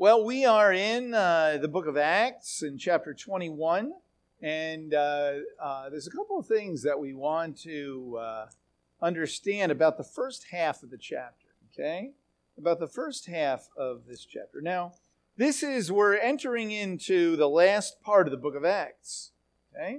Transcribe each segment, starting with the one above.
Well, we are in uh, the book of Acts in chapter 21, and uh, uh, there's a couple of things that we want to uh, understand about the first half of the chapter, okay? About the first half of this chapter. Now, this is, we're entering into the last part of the book of Acts, okay?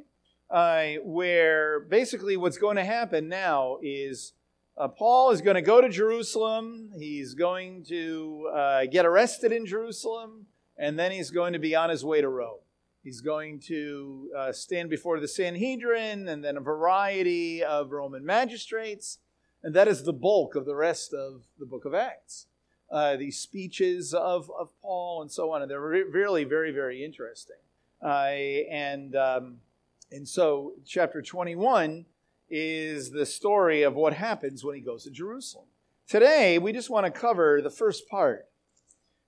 Uh, where basically what's going to happen now is uh, Paul is going to go to Jerusalem. He's going to uh, get arrested in Jerusalem, and then he's going to be on his way to Rome. He's going to uh, stand before the Sanhedrin and then a variety of Roman magistrates. And that is the bulk of the rest of the book of Acts. Uh, these speeches of, of Paul and so on. And they're re- really very, very interesting. And, um, and so, chapter 21 is the story of what happens when he goes to Jerusalem. Today, we just want to cover the first part.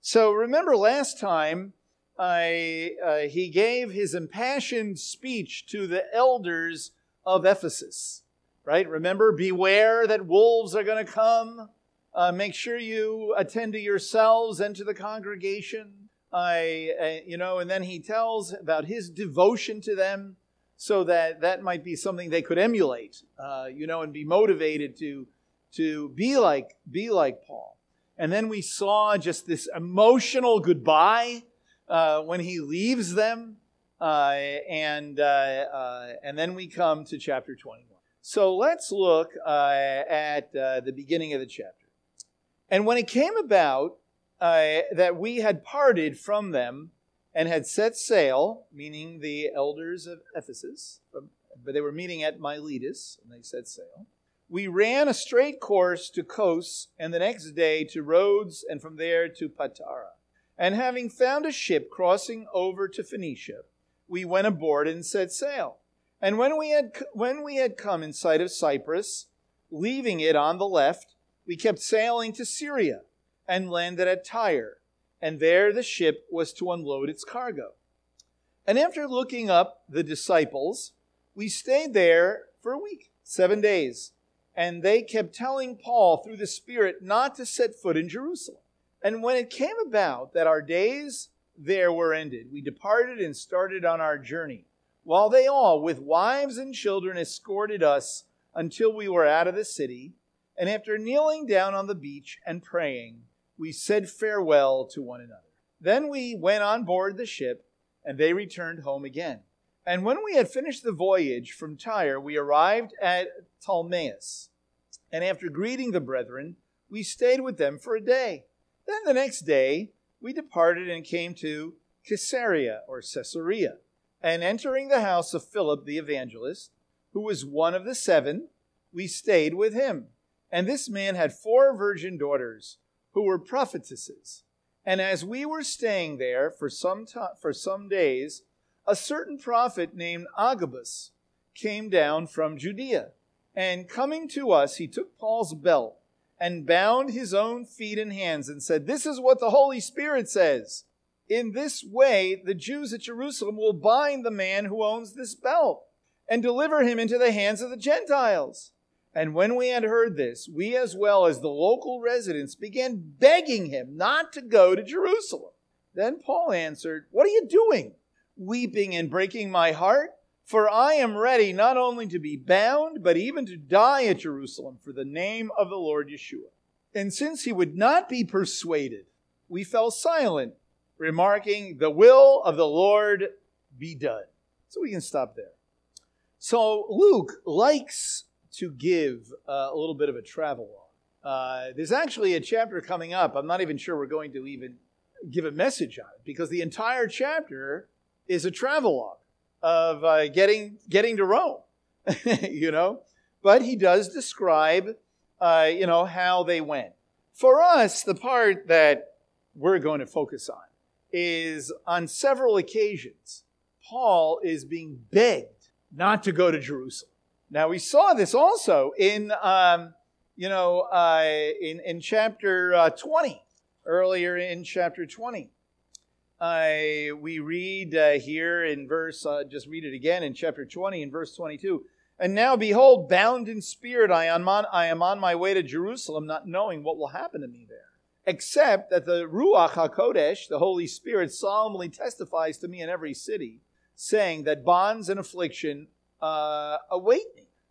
So remember last time I, uh, he gave his impassioned speech to the elders of Ephesus, right? Remember, beware that wolves are going to come. Uh, make sure you attend to yourselves and to the congregation. I, uh, you know, and then he tells about his devotion to them so that that might be something they could emulate, uh, you know, and be motivated to to be like be like Paul. And then we saw just this emotional goodbye uh, when he leaves them, uh, and uh, uh, and then we come to chapter twenty one. So let's look uh, at the beginning of the chapter. And when it came about that we had parted from them and had set sail, meaning the elders of Ephesus, but they were meeting at Miletus, and they set sail. We ran a straight course to Kos, and the next day to Rhodes, and from there to Patara. And having found a ship crossing over to Phoenicia, we went aboard and set sail. And when we had when we had come in sight of Cyprus, leaving it on the left, we kept sailing to Syria and landed at Tyre and there the ship was to unload its cargo. And after looking up the disciples, we stayed there for a week, seven days. And they kept telling Paul through the Spirit not to set foot in Jerusalem. And when it came about that our days there were ended, we departed and started on our journey, while they all, with wives and children, escorted us until we were out of the city. And after kneeling down on the beach and praying, we said farewell to one another. Then we went on board the ship, and they returned home again. And when we had finished the voyage from Tyre, we arrived at Ptolemais. And after greeting the brethren, we stayed with them for a day. Then the next day, we departed and came to Caesarea or Caesarea. And entering the house of Philip the evangelist, who was one of the seven, we stayed with him. And this man had four virgin daughters who were prophetesses. And as we were staying there for some, to- for some days, a certain prophet named Agabus came down from Judea. And coming to us, he took Paul's belt and bound his own feet and hands and said, This is what the Holy Spirit says. In this way, the Jews at Jerusalem will bind the man who owns this belt and deliver him into the hands of the Gentiles. And when we had heard this, we as well as the local residents began begging him not to go to Jerusalem. Then Paul answered, What are you doing? Weeping and breaking my heart? For I am ready not only to be bound, but even to die at Jerusalem for the name of the Lord Yeshua. And since he would not be persuaded, we fell silent, remarking, The will of the Lord be done. So we can stop there. So Luke likes to give uh, a little bit of a travel log. Uh, there's actually a chapter coming up. I'm not even sure we're going to even give a message on it because the entire chapter is a travel log of uh, getting getting to Rome. you know, but he does describe, uh, you know, how they went. For us, the part that we're going to focus on is on several occasions, Paul is being begged not to go to Jerusalem. Now we saw this also in, um, you know, uh, in in chapter uh, 20, earlier in chapter 20. Uh, we read uh, here in verse, uh, just read it again in chapter 20 in verse 22. And now, behold, bound in spirit, I am, on, I am on my way to Jerusalem, not knowing what will happen to me there. except that the Ruach HaKodesh, the Holy Spirit, solemnly testifies to me in every city, saying that bonds and affliction uh.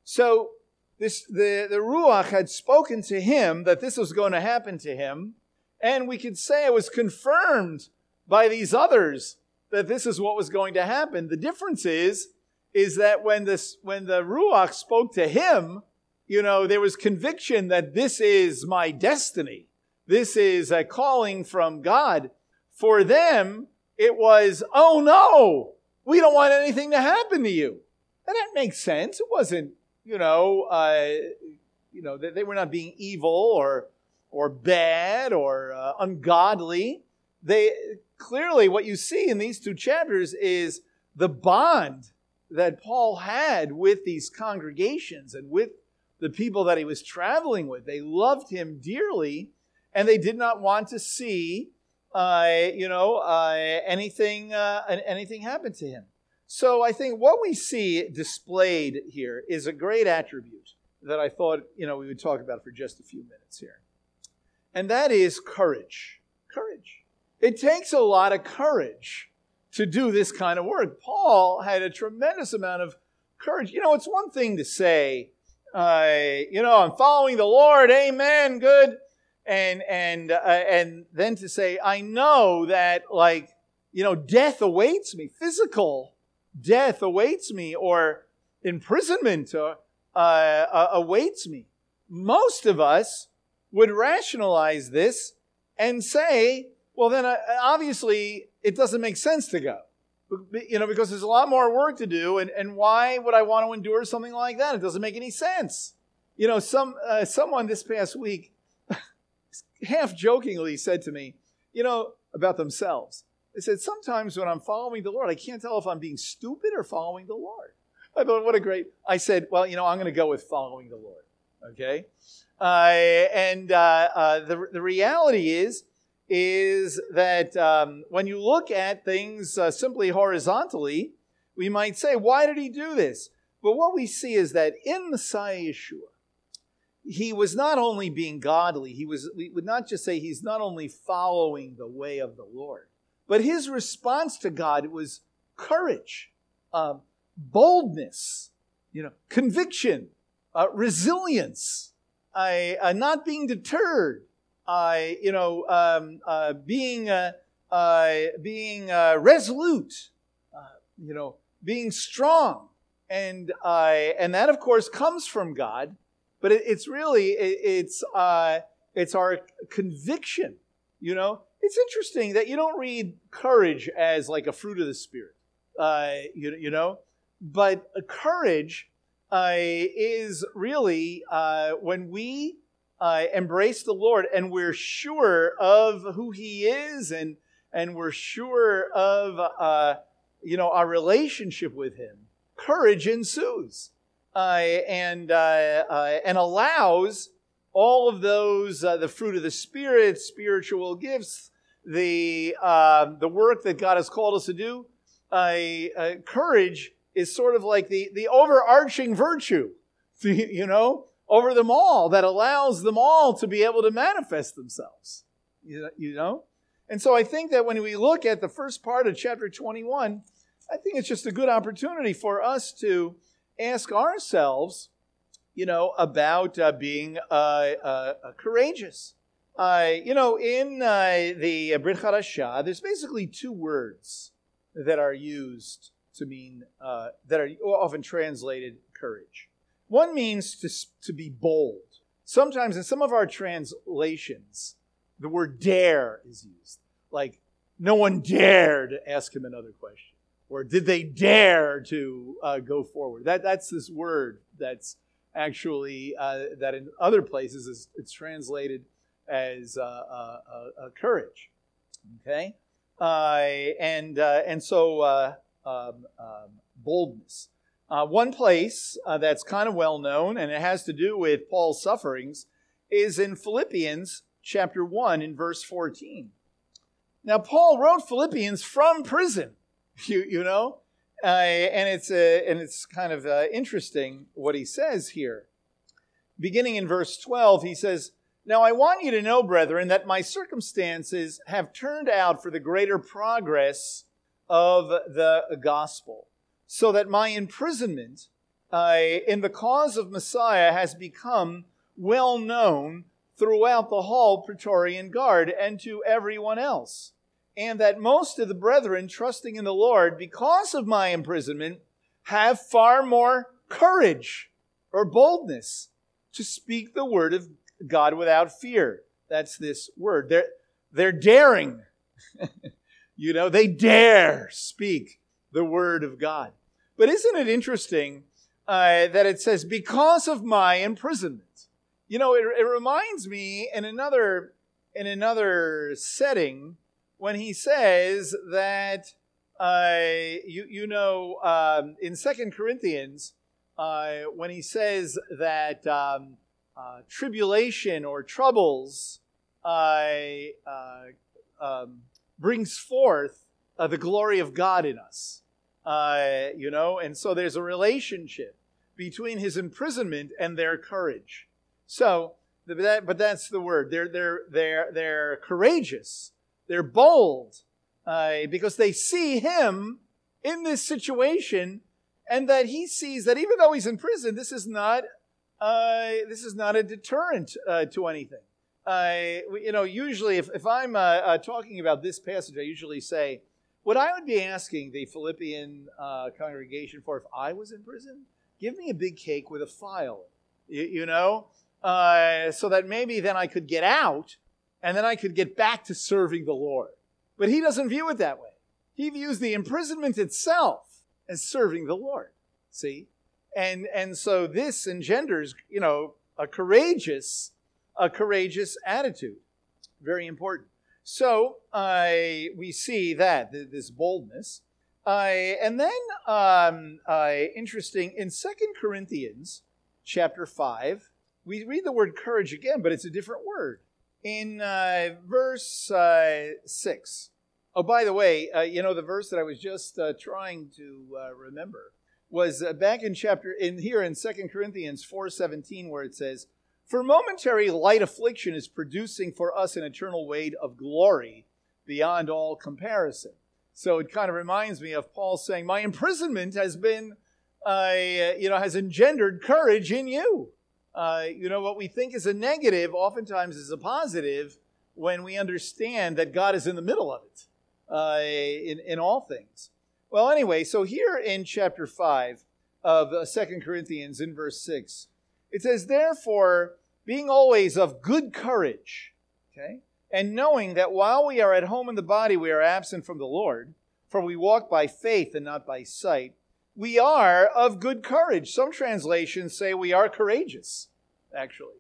So this, the, the Ruach had spoken to him that this was going to happen to him, and we could say it was confirmed by these others that this is what was going to happen. The difference is, is that when this, when the Ruach spoke to him, you know, there was conviction that this is my destiny. This is a calling from God. For them, it was, oh no, we don't want anything to happen to you. And that makes sense. It wasn't, you know, uh, you know, they, they, were not being evil or, or bad or uh, ungodly. They clearly, what you see in these two chapters is the bond that Paul had with these congregations and with the people that he was traveling with. They loved him dearly, and they did not want to see, uh, you know, uh, anything uh, anything happen to him. So I think what we see displayed here is a great attribute that I thought, you know, we would talk about for just a few minutes here. And that is courage. Courage. It takes a lot of courage to do this kind of work. Paul had a tremendous amount of courage. You know, it's one thing to say, uh, you know, I'm following the Lord, amen, good. And, and, uh, and then to say, I know that like, you know, death awaits me, physical death awaits me or imprisonment uh, uh, awaits me. Most of us would rationalize this and say, well, then uh, obviously it doesn't make sense to go. You know, because there's a lot more work to do, and, and why would I want to endure something like that? It doesn't make any sense. You know, some uh, someone this past week, half jokingly, said to me, you know, about themselves. They said, sometimes when I'm following the Lord, I can't tell if I'm being stupid or following the Lord. I thought, what a great. I said, well, you know, I'm going to go with following the Lord. Okay? Uh, and uh, uh, the, the reality is, is that um, when you look at things uh, simply horizontally, we might say, why did he do this? But what we see is that in Messiah Yeshua, he was not only being godly, he was, we would not just say he's not only following the way of the Lord, but his response to God was courage, uh, boldness, you know, conviction, uh, resilience, uh, not being deterred, you know, um, uh, being uh, uh, being resolute, you know, being strong, and and that of course comes from God, but it, it's really it, it's it's our conviction, you know it's interesting that you don't read courage as like a fruit of the spirit, uh, you, you know, but courage uh, is really uh, when we uh, embrace the Lord and we're sure of who He is and and we're sure of uh, you know our relationship with Him. Courage ensues uh, and and allows all of those the fruit of the spirit, spiritual gifts the, uh, the work that God has called us to do, uh, uh, courage is sort of like the, the overarching virtue, you know, over them all that allows them all to be able to manifest themselves, you know? And so I think that when we look at the first part of chapter 21, I think it's just a good opportunity for us to ask ourselves, you know, about uh, being uh, uh, courageous. Uh, you know, in uh, the Brit Hadashah, there's basically two words that are used to mean, uh, that are often translated courage. One means to, to be bold. Sometimes in some of our translations, the word dare is used. Like, no one dared ask him another question. Or did they dare to uh, go forward? That, that's this word that's actually, uh, that in other places is, it's translated as uh, uh, uh, courage. Okay, and and so um, um, boldness. one place that's kind of well known, and it has to do with Paul's sufferings, is in Philippians chapter one in verse fourteen. Now, Paul wrote Philippians from prison. You you know, uh, and it's uh, and it's kind of uh, interesting what he says here. Beginning in verse twelve, he says, Now I want you to know, brethren, that my circumstances have turned out for the greater progress of the gospel, so that my imprisonment uh, in the cause of Messiah has become well known throughout the whole Praetorian Guard and to everyone else. And that most of the brethren, trusting in the Lord because of my imprisonment, have far more courage or boldness to speak the word of God without fear. That's this word. They're, they're daring. you know, they dare speak the word of God. But isn't it interesting uh, that it says, because of my imprisonment? You know, it, it reminds me in another in another setting when he says that uh, you you know um, in Second Corinthians uh, when he says that um, uh, tribulation or troubles uh, uh, um, brings forth uh, the glory of God in us. you know, and so there's a relationship between his imprisonment and their courage. So, but that's the word. They're, they're, they're, they're courageous. They're bold uh, because they see him in this situation and that he sees that even though he's in prison, this is not, uh, this is not a deterrent uh, to anything. you know, usually if, if I'm uh, uh, talking about this passage, I usually say, what I would be asking the Philippian uh, congregation for if I was in prison, give me a big cake with a file, you, you know? uh, so that maybe then I could get out and then I could get back to serving the Lord. But he doesn't view it that way. He views the imprisonment itself as serving the Lord. See? And and so this engenders, you know, a courageous, a courageous attitude. Very important. So uh, we see that this boldness, uh, and then um, uh, interesting in Second Corinthians chapter five, we read the word courage again, but it's a different word. In uh, verse uh, 6. Oh, by the way, uh, you know, the verse that I was just uh, trying to remember was uh, back in chapter, in here in Second Corinthians 4.17, where it says, For momentary light affliction is producing for us an eternal weight of glory beyond all comparison. So it kind of reminds me of Paul saying, My imprisonment has been, you know, has engendered courage in you uh, you know, what we think is a negative oftentimes is a positive when we understand that God is in the middle of it uh, in, in all things. Well, anyway, so here in chapter 5 of uh, 2 Corinthians, in verse 6, it says, Therefore, being always of good courage, okay, and knowing that while we are at home in the body, we are absent from the Lord, for we walk by faith and not by sight we are of good courage. Some translations say we are courageous, actually.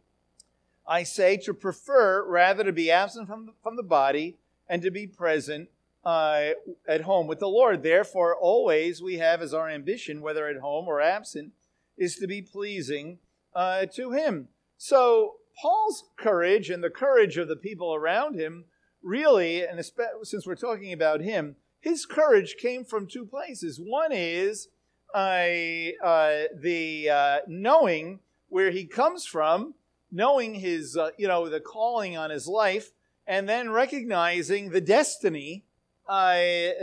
I say to prefer rather to be absent from the, from the body and to be present uh, at home with the Lord. Therefore, always we have as our ambition, whether at home or absent, is to be pleasing uh, to Him. So, Paul's courage and the courage of the people around him really, and since we're talking about him, his courage came from two places. One is uh, the uh, knowing where he comes from, knowing his, uh, you know, the calling on his life, and then recognizing the destiny uh,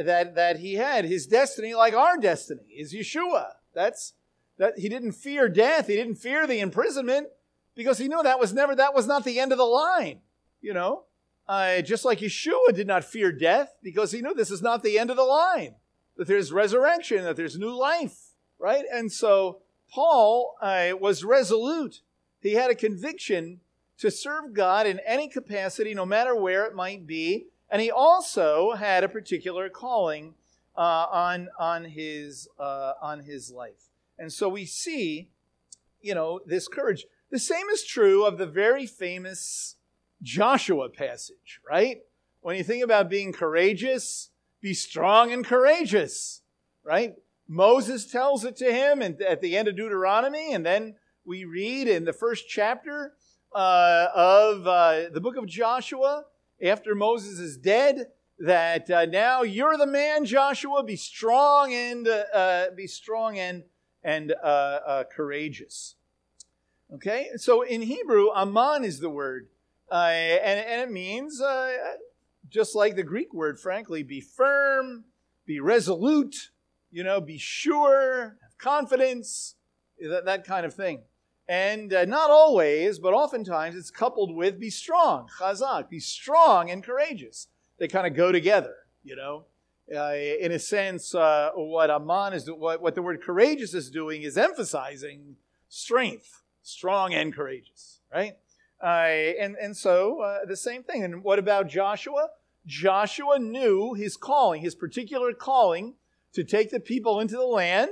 that that he had. His destiny, like our destiny, is Yeshua. That's that he didn't fear death. He didn't fear the imprisonment because he knew that was never that was not the end of the line. You know, uh, just like Yeshua did not fear death because he knew this is not the end of the line that there's resurrection, that there's new life, right? And so Paul uh, was resolute. He had a conviction to serve God in any capacity, no matter where it might be. And he also had a particular calling uh, on, on, his, uh, on his life. And so we see, you know, this courage. The same is true of the very famous Joshua passage, right? When you think about being courageous, be strong and courageous, right? Moses tells it to him and at the end of Deuteronomy, and then we read in the first chapter uh, of uh, the book of Joshua, after Moses is dead, that uh, now you're the man, Joshua. Be strong and uh, uh, be strong and and uh, courageous. Okay, so in Hebrew, aman is the word Uh, and, and it means, uh, just like the Greek word, frankly, be firm, be resolute, you know, be sure, have confidence, that, that kind of thing. And uh, not always, but oftentimes it's coupled with be strong, chazak, be strong and courageous. They kind of go together, you know. Uh, in a sense, uh, what Aman is, what, what the word courageous is doing is emphasizing strength, strong and courageous, right? Uh, and, and so uh, the same thing. And what about Joshua? Joshua knew his calling, his particular calling to take the people into the land,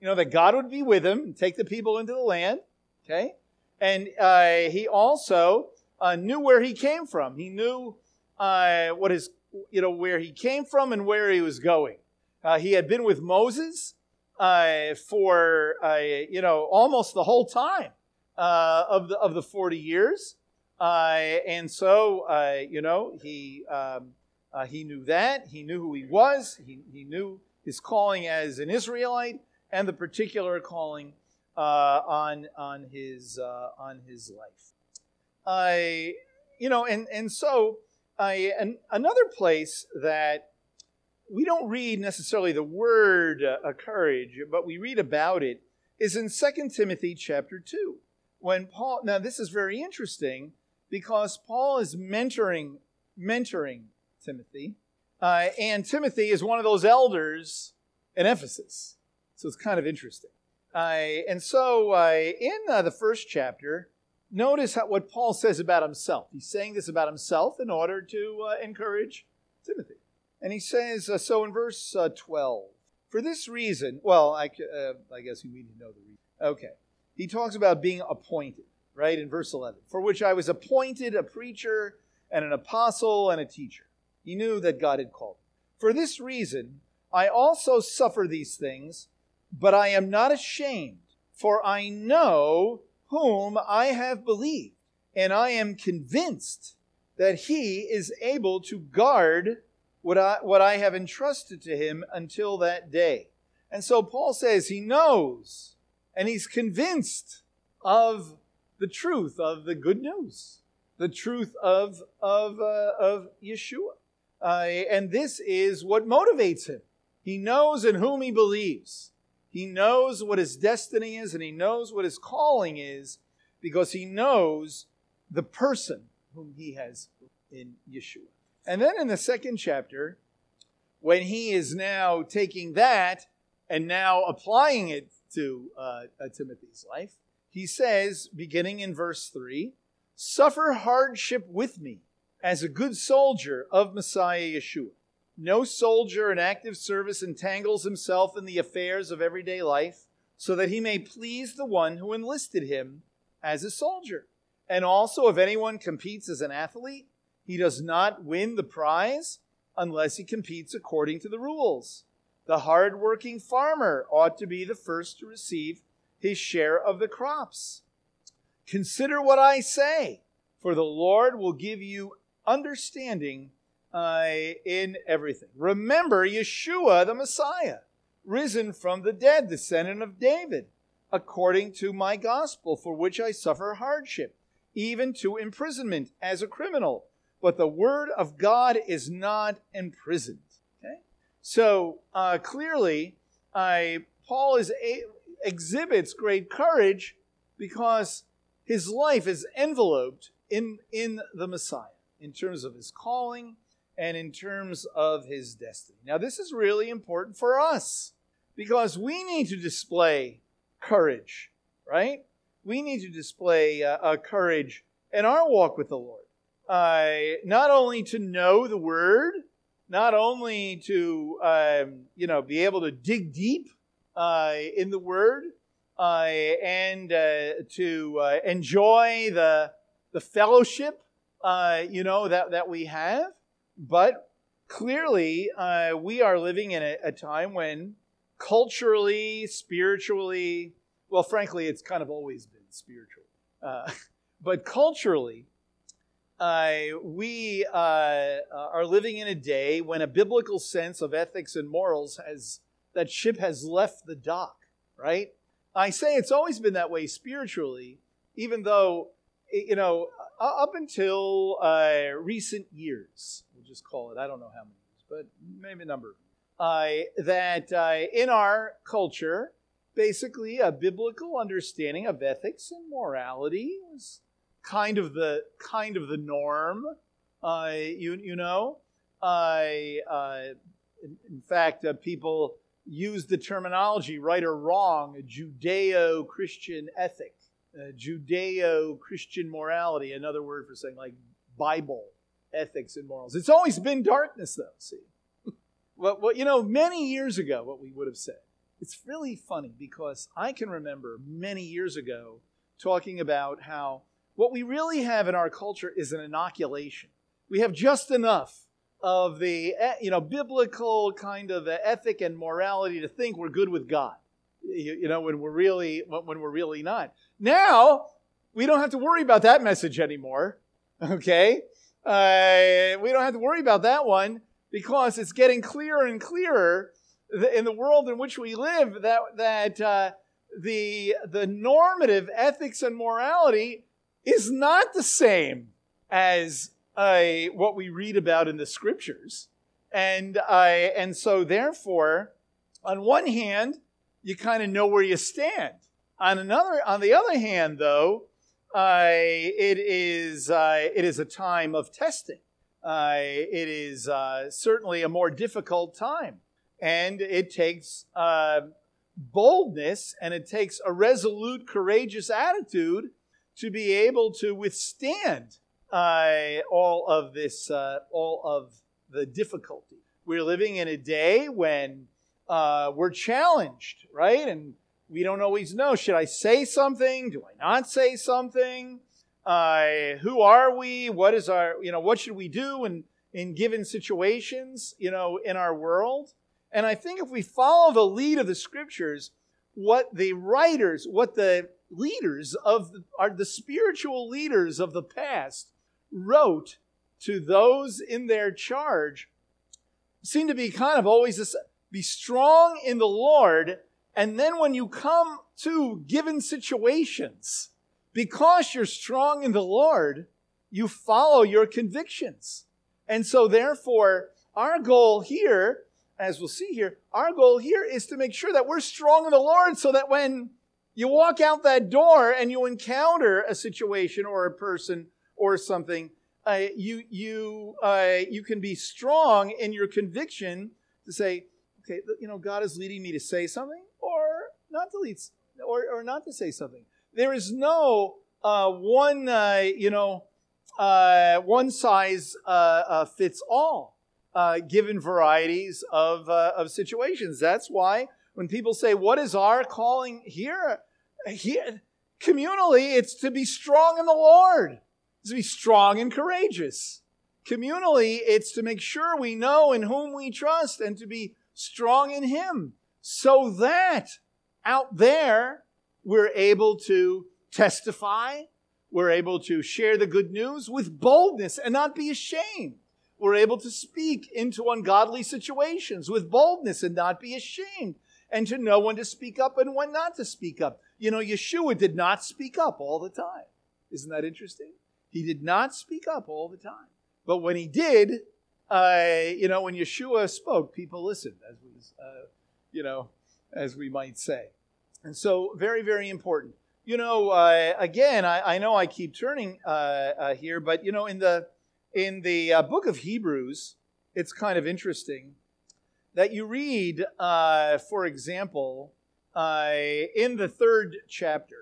you know, that God would be with him and take the people into the land, okay? And uh, he also uh, knew where he came from. He knew uh, what his, you know, where he came from and where he was going. Uh, he had been with Moses uh, for, uh, you know, almost the whole time of, the, of the 40 years. and so, you know, he, um, he knew that. He knew who he was. He, he knew his calling as an Israelite and the particular calling uh, on on his uh, on his life. I, you know, and and so I and another place that we don't read necessarily the word uh, courage, but we read about it is in Second Timothy chapter two, when Paul. Now this is very interesting because Paul is mentoring mentoring Timothy uh, and Timothy is one of those elders in Ephesus. So it's kind of interesting. And so in uh, the first chapter, notice how, what Paul says about himself. He's saying this about himself in order to uh, encourage Timothy. And he says, uh, so in verse 12, for this reason, well, I, I guess you need to know the reason. Okay. He talks about being appointed, right, in verse 11, for which I was appointed a preacher and an apostle and a teacher. He knew that God had called him. For this reason, I also suffer these things, but I am not ashamed, for I know whom I have believed, and I am convinced that he is able to guard what I, what I have entrusted to him until that day. And so Paul says he knows and he's convinced of the truth of the good news, the truth of, of, uh, of Yeshua. Uh, and this is what motivates him. He knows in whom he believes. He knows what his destiny is and he knows what his calling is because he knows the person whom he has in Yeshua. And then in the second chapter, when he is now taking that and now applying it to uh, Timothy's life, he says, beginning in verse 3, Suffer hardship with me as a good soldier of Messiah Yeshua. No soldier in active service entangles himself in the affairs of everyday life so that he may please the one who enlisted him as a soldier. And also, if anyone competes as an athlete, he does not win the prize unless he competes according to the rules. The hard-working farmer ought to be the first to receive his share of the crops. Consider what I say, for the Lord will give you understanding uh, in everything. Remember Yeshua, the Messiah, risen from the dead, descendant of David, according to my gospel, for which I suffer hardship, even to imprisonment as a criminal. But the word of God is not imprisoned. Okay? So uh, clearly, uh, Paul is a, exhibits great courage because his life is enveloped in, in the Messiah in terms of his calling and in terms of his destiny. Now, this is really important for us because we need to display courage, right? We need to display uh, uh, courage in our walk with the Lord. Uh, not only to know the word, not only to um, you know be able to dig deep uh, in the word, uh, and uh, to enjoy the the fellowship uh, you know, that, that we have. But clearly, uh, we are living in a, a, time when culturally, spiritually, well, frankly, it's kind of always been spiritual. Uh, but culturally, uh, we uh, are living in a day when a biblical sense of ethics and morals has that ship has left the dock, right? I say it's always been that way spiritually, even though you know up until uh, recent years, we'll just call it, I don't know how many years, but maybe a number, uh, that uh, in our culture, basically a biblical understanding of ethics and morality is kind of the kind of the norm. Uh, you you know, I in, in, fact, people use the terminology, right or wrong, Judeo Christian ethic, uh, Judeo Christian morality, another word for saying like Bible ethics and morals. It's always been darkness, though, see. Well, what, you know, many years ago, what we would have said. It's really funny because I can remember many years ago talking about how what we really have in our culture is an inoculation. We have just enough of the eh, you know biblical kind of ethic and morality to think we're good with God. You, you know when we're really when we're really not. Now we don't have to worry about that message anymore. Okay, uh, we don't have to worry about that one because it's getting clearer and clearer in the world in which we live that that uh, the the normative ethics and morality is not the same as uh, what we read about in the scriptures. And, uh, and so, therefore, on one hand, you kind of know where you stand. On another, on the other hand, though, uh, it is uh, it is a time of testing. Uh, it is uh, certainly a more difficult time, and it takes uh, boldness and it takes a resolute, courageous attitude to be able to withstand uh, all of this, all of the difficulty. We're living in a day when we're challenged, right? And we don't always know should I say something? Do I not say something? Uh, who are we? What is our, you know, what should we do in, in given situations, you know, in our world? And I think if we follow the lead of the scriptures, what the writers, what the leaders of the, are the spiritual leaders of the past wrote to those in their charge seem to be kind of always this be strong in the Lord. And then when you come to given situations, because you're strong in the Lord, you follow your convictions. And so, therefore, our goal here, as we'll see here, our goal here is to make sure that we're strong in the Lord so that when you walk out that door and you encounter a situation or a person or something, uh, you you uh, you can be strong in your conviction to say, okay, you know, God is leading me to say something not to lead or or not to say something. There is no uh, one uh, you know uh, one size uh, fits all given varieties of of situations. That's why when people say, "What is our calling here?" Here, communally, it's to be strong in the Lord it's to be strong and courageous. Communally, it's to make sure we know in whom we trust and to be strong in Him so that out there we're able to testify, we're able to share the good news with boldness and not be ashamed. We're able to speak into ungodly situations with boldness and not be ashamed, and to know when to speak up and when not to speak up. You know, Yeshua did not speak up all the time. Isn't that interesting? He did not speak up all the time. But when he did, uh, you know, when Yeshua spoke, people listened, as was, uh, you know, as we might say. And so, very, very important. You know, uh, again, I, I, know I keep turning uh, uh, here, but you know, in the in the uh, book of Hebrews, it's kind of interesting that you read, for example, in the third chapter.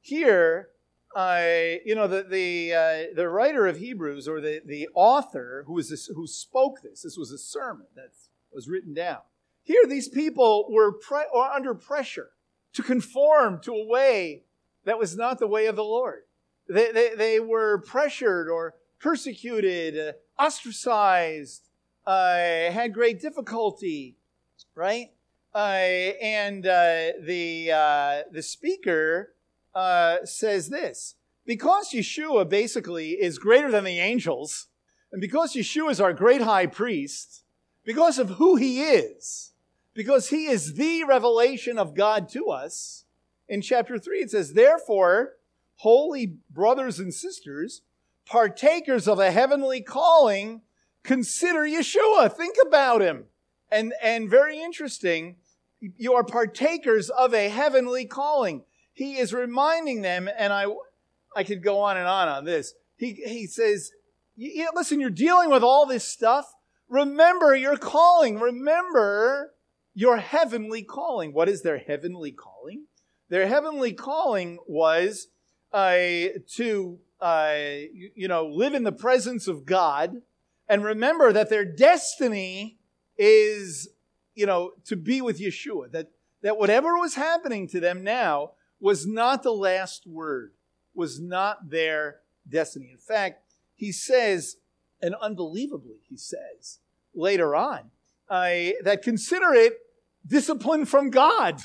Here, uh, you know, the the uh, the writer of Hebrews or the the author who was this, who spoke this. This was a sermon that was written down. Here, these people were pre- under pressure to conform to a way that was not the way of the Lord. They they, they were pressured or persecuted, uh, ostracized, uh, had great difficulty, right? Uh, and uh, the the speaker uh, says this because Yeshua basically is greater than the angels, and because Yeshua is our great high priest, because of who he is, because he is the revelation of God to us, in chapter 3 it says, Therefore, holy brothers and sisters, partakers of a heavenly calling, consider Yeshua. Think about him. And, and very interesting, you are partakers of a heavenly calling. He is reminding them, and I, I could go on and on on this. He, he says, listen, you're dealing with all this stuff. Remember your calling. Remember your heavenly calling. What is their heavenly calling? Their heavenly calling was uh, to, uh, you know, live in the presence of God and remember that their destiny is, you know, to be with Yeshua. That, that whatever was happening to them now was not the last word, was not their destiny. In fact, he says, and unbelievably, he says later on, uh, that consider it discipline from God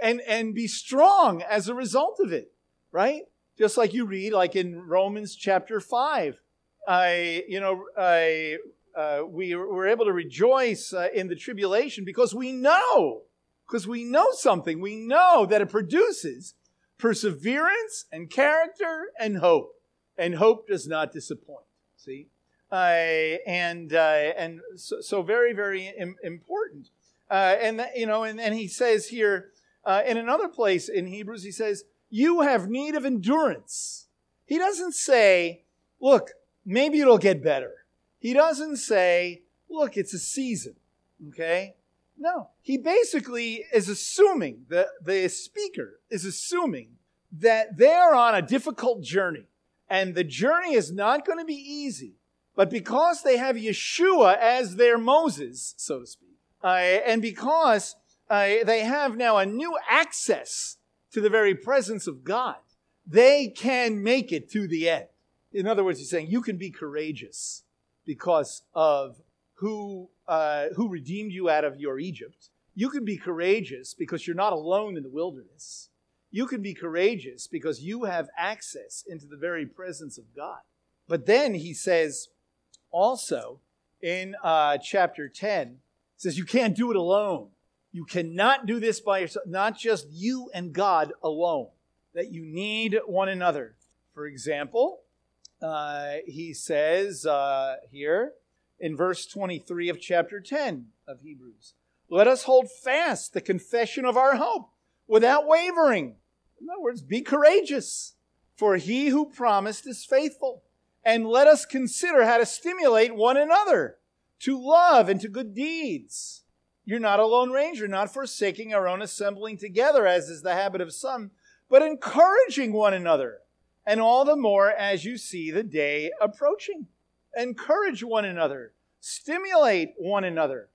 and, and be strong as a result of it, right? Just like you read, like in Romans chapter 5. I, you know, I, uh, we were able to rejoice uh, in the tribulation because we know, because we know something. We know that it produces perseverance and character and hope. And hope does not disappoint. See? Uh, and and so, so, very, very Im- important. Uh, and, you know, and, and he says here, uh, in another place in Hebrews, he says, You have need of endurance. He doesn't say, Look, maybe it'll get better. He doesn't say, Look, it's a season. Okay? No. He basically is assuming, the, the speaker is assuming that they're on a difficult journey. And the journey is not going to be easy. But because they have Yeshua as their Moses, so to speak, and because uh, they have now a new access to the very presence of God, they can make it to the end. In other words, he's saying you can be courageous because of who, uh, who redeemed you out of your Egypt. You can be courageous because you're not alone in the wilderness. You can be courageous because you have access into the very presence of God. But then he says also in uh, chapter 10, says you can't do it alone. You cannot do this by yourself, not just you and God alone, that you need one another. For example, uh, he says uh, here in verse 23 of chapter 10 of Hebrews, let us hold fast the confession of our hope without wavering. In other words, be courageous, for he who promised is faithful. And let us consider how to stimulate one another to love and to good deeds you're not a lone ranger, not forsaking our own assembling together, as is the habit of some, but encouraging one another, and all the more as you see the day approaching. Encourage one another, stimulate one another.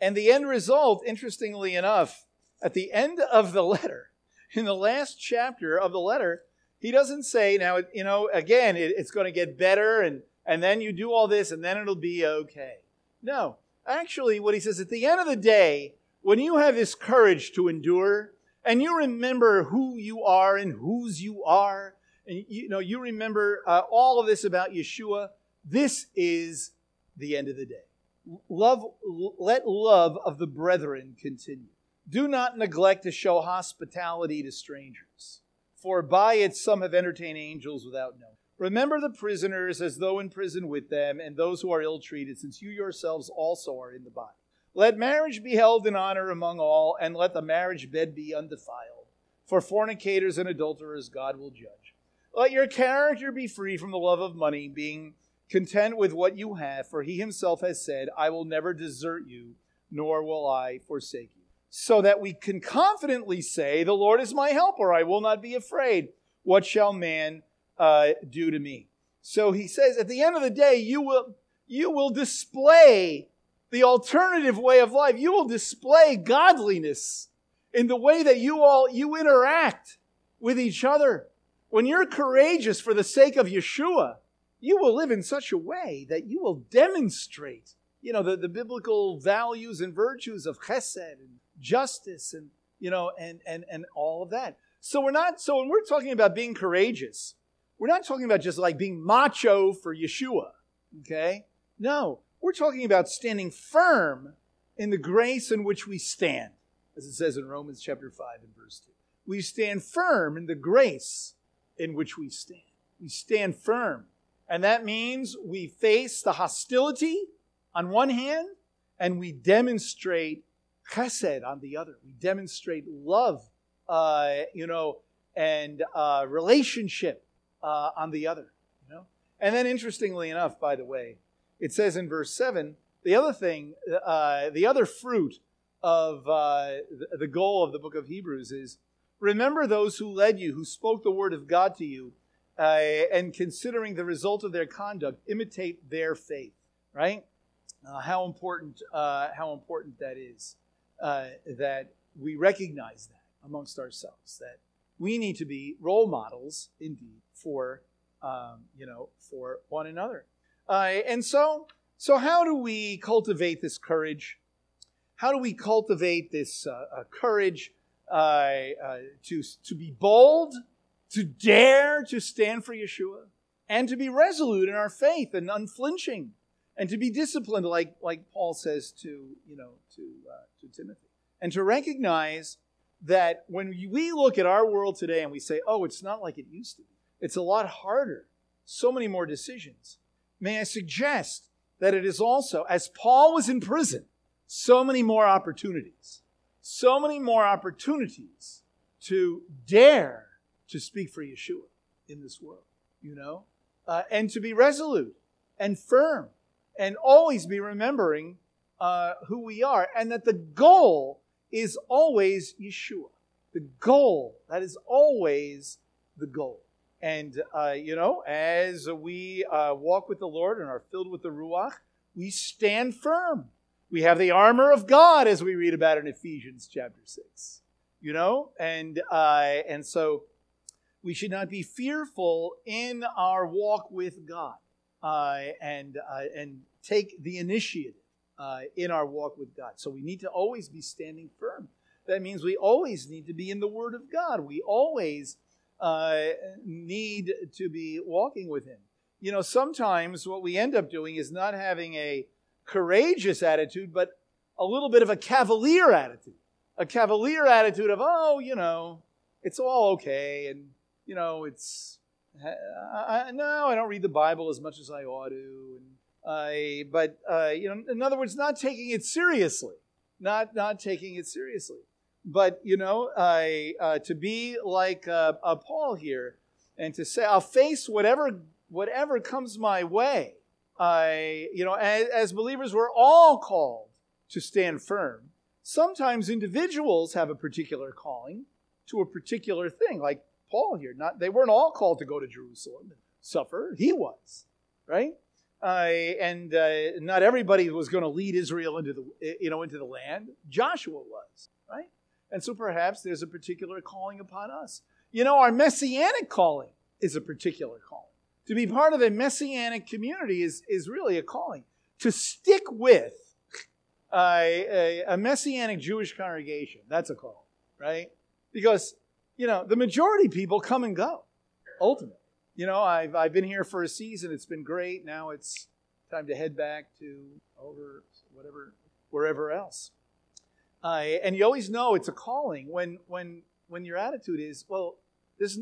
And the end result, interestingly enough, at the end of the letter, in the last chapter of the letter, he doesn't say, now, you know, again, it's going to get better, and, and then you do all this, and then it'll be okay. No, actually, what he says at the end of the day, when you have this courage to endure, and you remember who you are and whose you are, and you know you remember uh, all of this about Yeshua, this is the end of the day. Love, let love of the brethren continue. Do not neglect to show hospitality to strangers, for by it some have entertained angels without knowing. Remember the prisoners as though in prison with them, and those who are ill treated, since you yourselves also are in the body. Let marriage be held in honor among all, and let the marriage bed be undefiled. For fornicators and adulterers God will judge. Let your character be free from the love of money, being content with what you have, for he himself has said, I will never desert you, nor will I forsake you. So that we can confidently say, The Lord is my helper, I will not be afraid. What shall man uh, do to me. So he says, at the end of the day, you will, you will display the alternative way of life. You will display godliness in the way that you all, you interact with each other. When you're courageous for the sake of Yeshua, you will live in such a way that you will demonstrate, you know, the, the biblical values and virtues of chesed and justice and, you know, and, and, and all of that. So we're not, so when we're talking about being courageous, we're not talking about just like being macho for Yeshua, okay? No, we're talking about standing firm in the grace in which we stand, as it says in Romans chapter 5 and verse 2. We stand firm in the grace in which we stand. We stand firm. And that means we face the hostility on one hand, and we demonstrate chesed on the other. We demonstrate love, uh, you know, and uh, relationship uh, on the other. You know, and then interestingly enough, by the way, it says in verse seven, the other thing, uh, the other fruit of uh, the goal of the book of Hebrews is remember those who led you, who spoke the word of God to you, uh, and considering the result of their conduct, imitate their faith. Right? Uh, how important, uh, how important that is that we recognize that amongst ourselves that we need to be role models indeed for um, you know for one another. Uh, and so, so how do we cultivate this courage? How do we cultivate this uh, uh, courage to to be bold, to dare to stand for Yeshua, and to be resolute in our faith and unflinching? and to be disciplined like, like paul says to you know to, uh, to timothy and to recognize that when we look at our world today and we say oh it's not like it used to be. It's a lot harder. So many more decisions. May i suggest that it is also as paul was in prison so many more opportunities so many more opportunities to dare to speak for yeshua in this world you know uh, and to be resolute and firm and always be remembering uh, who we are, and that the goal is always Yeshua. The goal, that is always the goal. And, uh, you know, as we uh, walk with the Lord and are filled with the Ruach, we stand firm. We have the armor of God, as we read about in Ephesians chapter 6. You know, and, uh, and so we should not be fearful in our walk with God uh, and, uh, and take the initiative uh, in our walk with God. So we need to always be standing firm. That means we always need to be in the Word of God. We always uh, need to be walking with Him. You know, sometimes what we end up doing is not having a courageous attitude, but a little bit of a cavalier attitude. A cavalier attitude of, oh, you know, it's all okay, and, you know, it's, I, I, no, I don't read the Bible as much as I ought to, and uh, but uh, you know, in other words, not taking it seriously, not not taking it seriously. But you know, uh, to be like uh, Paul here, and to say, "I'll face whatever whatever comes my way." I, you know, as, as believers, we're all called to stand firm. Sometimes individuals have a particular calling to a particular thing, like Paul here. Not they weren't all called to go to Jerusalem and suffer. He was, right? Uh, and uh, not everybody was going to lead Israel into the you know into the land. Joshua was right, and so perhaps there's a particular calling upon us. You know, our messianic calling is a particular calling. To be part of a messianic community is is really a calling. To stick with uh, a, a messianic Jewish congregation, that's a call, right? Because you know the majority people come and go, ultimately you know, I've, I've been here for a season. It's been great. Now it's time to head back to over whatever, wherever else. Uh, and you always know it's a calling when, when, when your attitude is, well, this,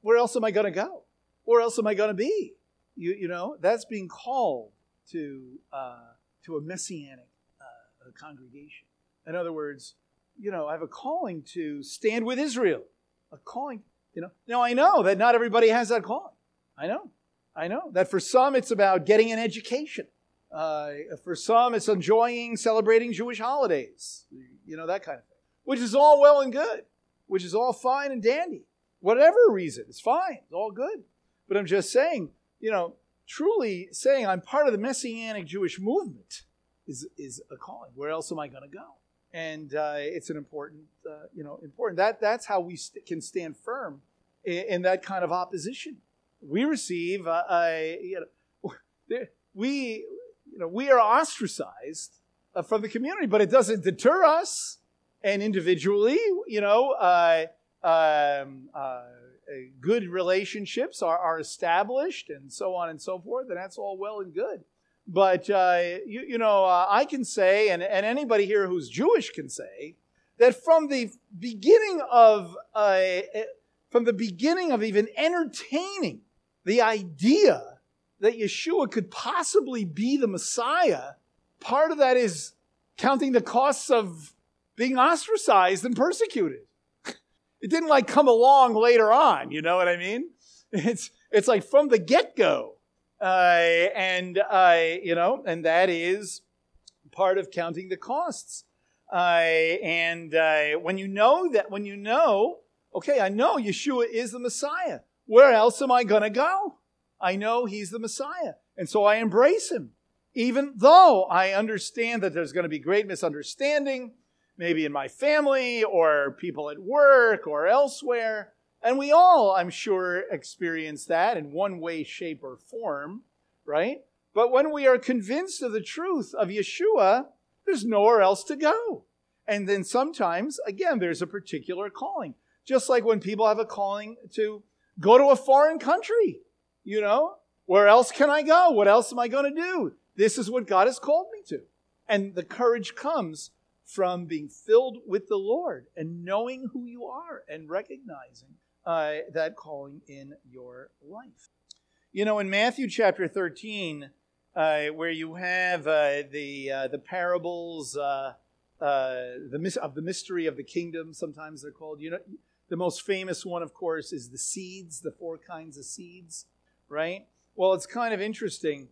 where else am I going to go? Where else am I going to be? You, you know, that's being called to, uh, to a messianic uh, congregation. In other words, you know, I have a calling to stand with Israel. A calling, you know. Now I know that not everybody has that calling. I know. I know. That for some, it's about getting an education. Uh, for some, it's enjoying, celebrating Jewish holidays. You know, that kind of thing. Which is all well and good. Which is all fine and dandy. Whatever reason, it's fine. It's all good. But I'm just saying, you know, truly saying I'm part of the Messianic Jewish movement is, is a calling. Where else am I going to go? And uh, it's an important, uh, you know, important. That, that's how we st- can stand firm in, in that kind of opposition we receive a, a you know, we you know we are ostracized uh, from the community, but it doesn't deter us. And individually, you know, uh, um, uh, good relationships are, are established, and so on and so forth, and that's all well and good. But uh, you, you, know, uh, I can say, and, and anybody here who's Jewish can say, that from the beginning of uh, from the beginning of even entertaining the idea that Yeshua could possibly be the Messiah, part of that is counting the costs of being ostracized and persecuted. It didn't like come along later on, you know what I mean? It's it's like from the get go, uh, and uh, you know, and that is part of counting the costs. Uh, and uh, when you know that, when you know, okay, I know Yeshua is the Messiah. Where else am I going to go? I know He's the Messiah, and so I embrace Him, even though I understand that there's going to be great misunderstanding, maybe in my family or people at work or elsewhere. And we all, I'm sure, experience that in one way, shape, or form, right? But when we are convinced of the truth of Yeshua, there's nowhere else to go. And then sometimes, again, there's a particular calling. Just like when people have a calling to go to a foreign country, you know, where else can I go? What else am I going to do? This is what God has called me to. And the courage comes from being filled with the Lord and knowing who you are and recognizing uh, that calling in your life. You know, in Matthew chapter 13, uh, where you have uh, the, uh, the parables uh, uh, the, of the mystery of the kingdom, sometimes they're called. You know, the most famous one, of course, is the seeds, the four kinds of seeds, right? Well, it's kind of interesting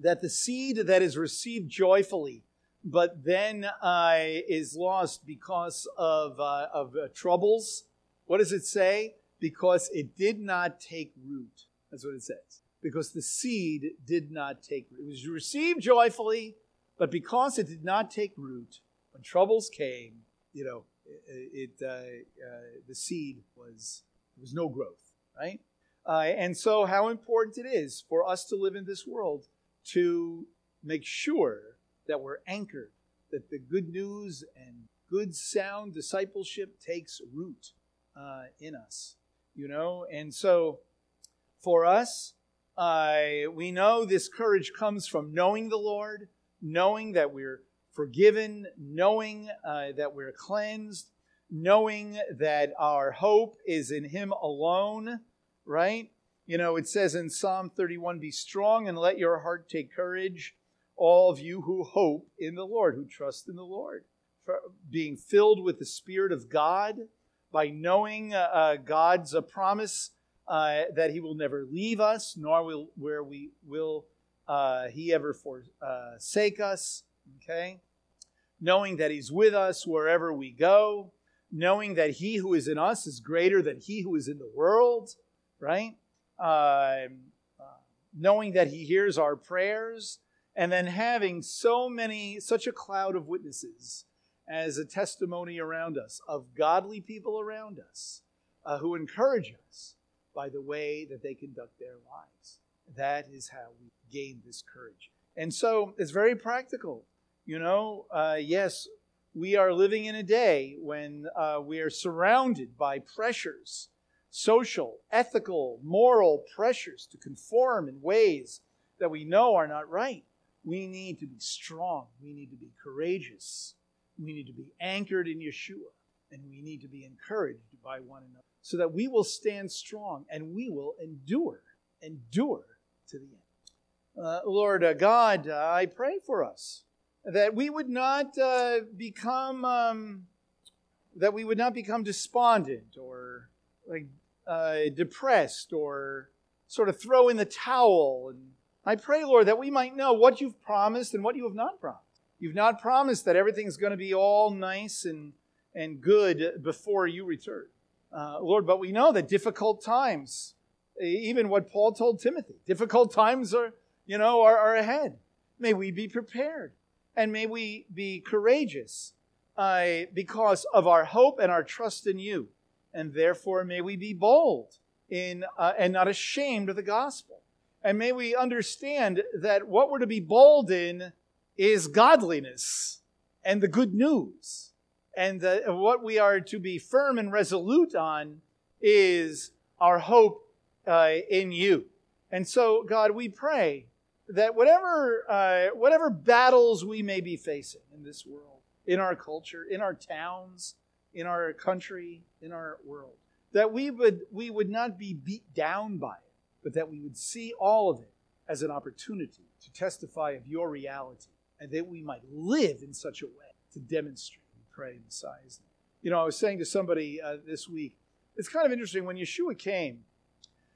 that the seed that is received joyfully, but then uh, is lost because of, uh, of uh, troubles, what does it say? because it did not take root. That's what it says. Because the seed did not take root. It was received joyfully, but because it did not take root, when troubles came, you know, it, uh, uh, the seed was there was no growth, right? Uh, and so, how important it is for us to live in this world to make sure that we're anchored, that the good news and good sound discipleship takes root uh, in us you know? And so for us, uh, we know this courage comes from knowing the Lord, knowing that we're forgiven, knowing uh, that we're cleansed, knowing that our hope is in Him alone, right? You know, it says in Psalm 31 Be strong and let your heart take courage, all of you who hope in the Lord, who trust in the Lord. For being filled with the Spirit of God, by knowing uh, uh, God's uh, promise uh, that He will never leave us, nor will where we will uh, He ever forsake us. Okay, knowing that He's with us wherever we go, knowing that He who is in us is greater than He who is in the world. Right, um, knowing that He hears our prayers, and then having so many, such a cloud of witnesses as a testimony around us of godly people around us uh, who encourage us by the way that they conduct their lives. That is how we gain this courage. And so it's very practical. You know, uh, yes, we are living in a day when uh, we are surrounded by pressures, social, ethical, moral pressures to conform in ways that we know are not right. We need to be strong. We need to be courageous. We need to be anchored in Yeshua, and we need to be encouraged by one another so that we will stand strong and we will endure, endure to the end. Uh, Lord uh, God, uh, I pray for us that we would not uh, become um, that we would not become despondent or like uh, depressed or sort of throw in the towel. And I pray, Lord, that we might know what you've promised and what you have not promised. You've not promised that everything's going to be all nice and, and good before you return. Uh, Lord, but we know that difficult times, even what Paul told Timothy, difficult times are, you know, are, are ahead. May we be prepared and may we be courageous uh, because of our hope and our trust in you. And therefore, may we be bold in, uh, and not ashamed of the gospel. And may we understand that what we're to be bold in is godliness and the good news. And what we are to be firm and resolute on is our hope uh, in you. And so, God, we pray that whatever, uh, whatever battles we may be facing in this world, in our culture, in our towns, in our country, in our world, that we would, we would not be beat down by it, but that we would see all of it as an opportunity to testify of your reality and that we might live in such a way to demonstrate and pray Messiah's name. You know, I was saying to somebody uh, this week, it's kind of interesting when Yeshua came,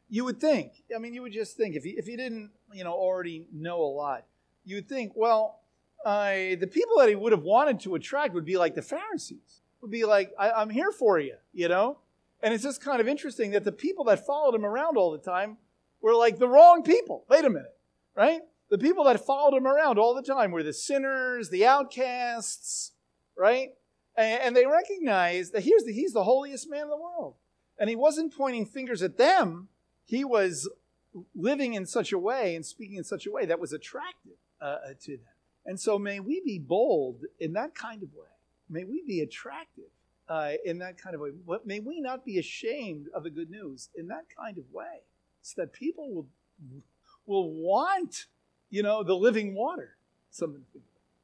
you would think, I mean, you would just think, if you, if you didn't, you know, already know a lot, you would think, well, uh, the people that he would have wanted to attract would be like the Pharisees. Would be like, I, am here for you, you know? And it's just kind of interesting that the people that followed him around all the time were like the wrong people. Wait a minute, right? The people that followed him around all the time were the sinners, the outcasts, right? And, and they recognized that here's the, he's the holiest man in the world. And he wasn't pointing fingers at them, he was living in such a way and speaking in such a way that was attractive uh, uh, to them. And so may we be bold in that kind of way. May we be attractive uh, in that kind of way. May we not be ashamed of the good news in that kind of way, so that people will will want, you know, the living water. Something